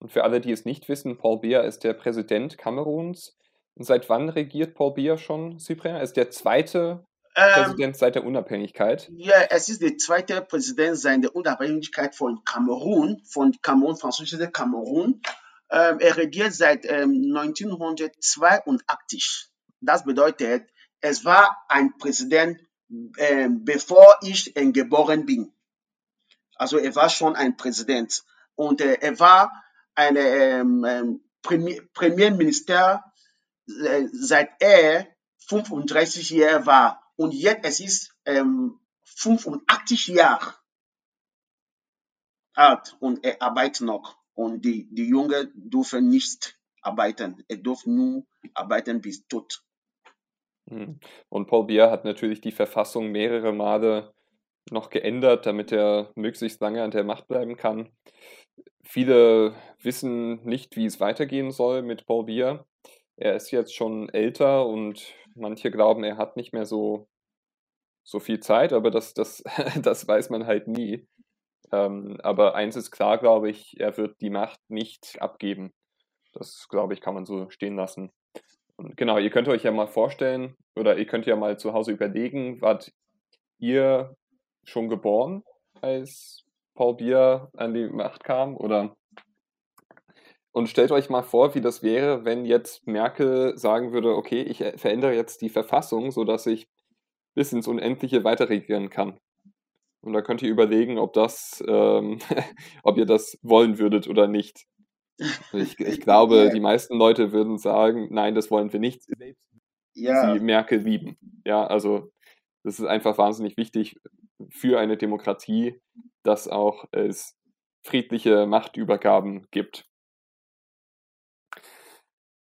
Und für alle, die es nicht wissen, Paul Biya ist der Präsident Kameruns. Und seit wann regiert Paul Biya schon, Cyprien? Er ist der zweite ähm, Präsident seit der Unabhängigkeit. Ja, es ist der zweite Präsident seit der Unabhängigkeit von Kamerun, von Kamerun, französische Kamerun. Ähm, er regiert seit ähm, 1982. Das bedeutet, es war ein Präsident, ähm, bevor ich geboren bin. Also er war schon ein Präsident. Und äh, er war ein ähm, ähm, Premier, Premierminister, äh, seit er 35 Jahre war. Und jetzt es ist ähm, 85 Jahre alt und er arbeitet noch. Und die, die Jungen dürfen nicht arbeiten. Er darf nur arbeiten bis tot. Hm. Und Paul Biya hat natürlich die Verfassung mehrere Male noch geändert, damit er möglichst lange an der Macht bleiben kann. Viele wissen nicht, wie es weitergehen soll mit Paul Biya. Er ist jetzt schon älter und manche glauben, er hat nicht mehr so, so viel Zeit, aber das, das, das weiß man halt nie. Ähm, aber eins ist klar, glaube ich, er wird die Macht nicht abgeben. Das, glaube ich, kann man so stehen lassen. Und genau, ihr könnt euch ja mal vorstellen, oder ihr könnt ja mal zu Hause überlegen, wart ihr schon geboren, als Paul Bier an die Macht kam? Oder und stellt euch mal vor, wie das wäre, wenn jetzt Merkel sagen würde, okay, ich verändere jetzt die Verfassung, sodass ich bis ins Unendliche weiter regieren kann. Und da könnt ihr überlegen, ob das, ähm, ob ihr das wollen würdet oder nicht. Ich, ich glaube, ja. die meisten Leute würden sagen, nein, das wollen wir nicht. Ja. Sie Merkel lieben. Ja, also das ist einfach wahnsinnig wichtig für eine Demokratie, dass auch es friedliche Machtübergaben gibt.